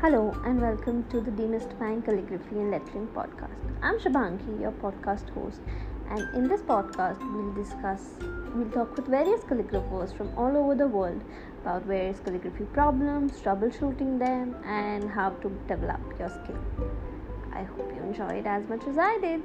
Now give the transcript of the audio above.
Hello and welcome to the Demystifying Calligraphy and Lettering podcast. I'm Shabanki, your podcast host, and in this podcast, we'll discuss, we'll talk with various calligraphers from all over the world about various calligraphy problems, troubleshooting them, and how to develop your skill. I hope you enjoy it as much as I did.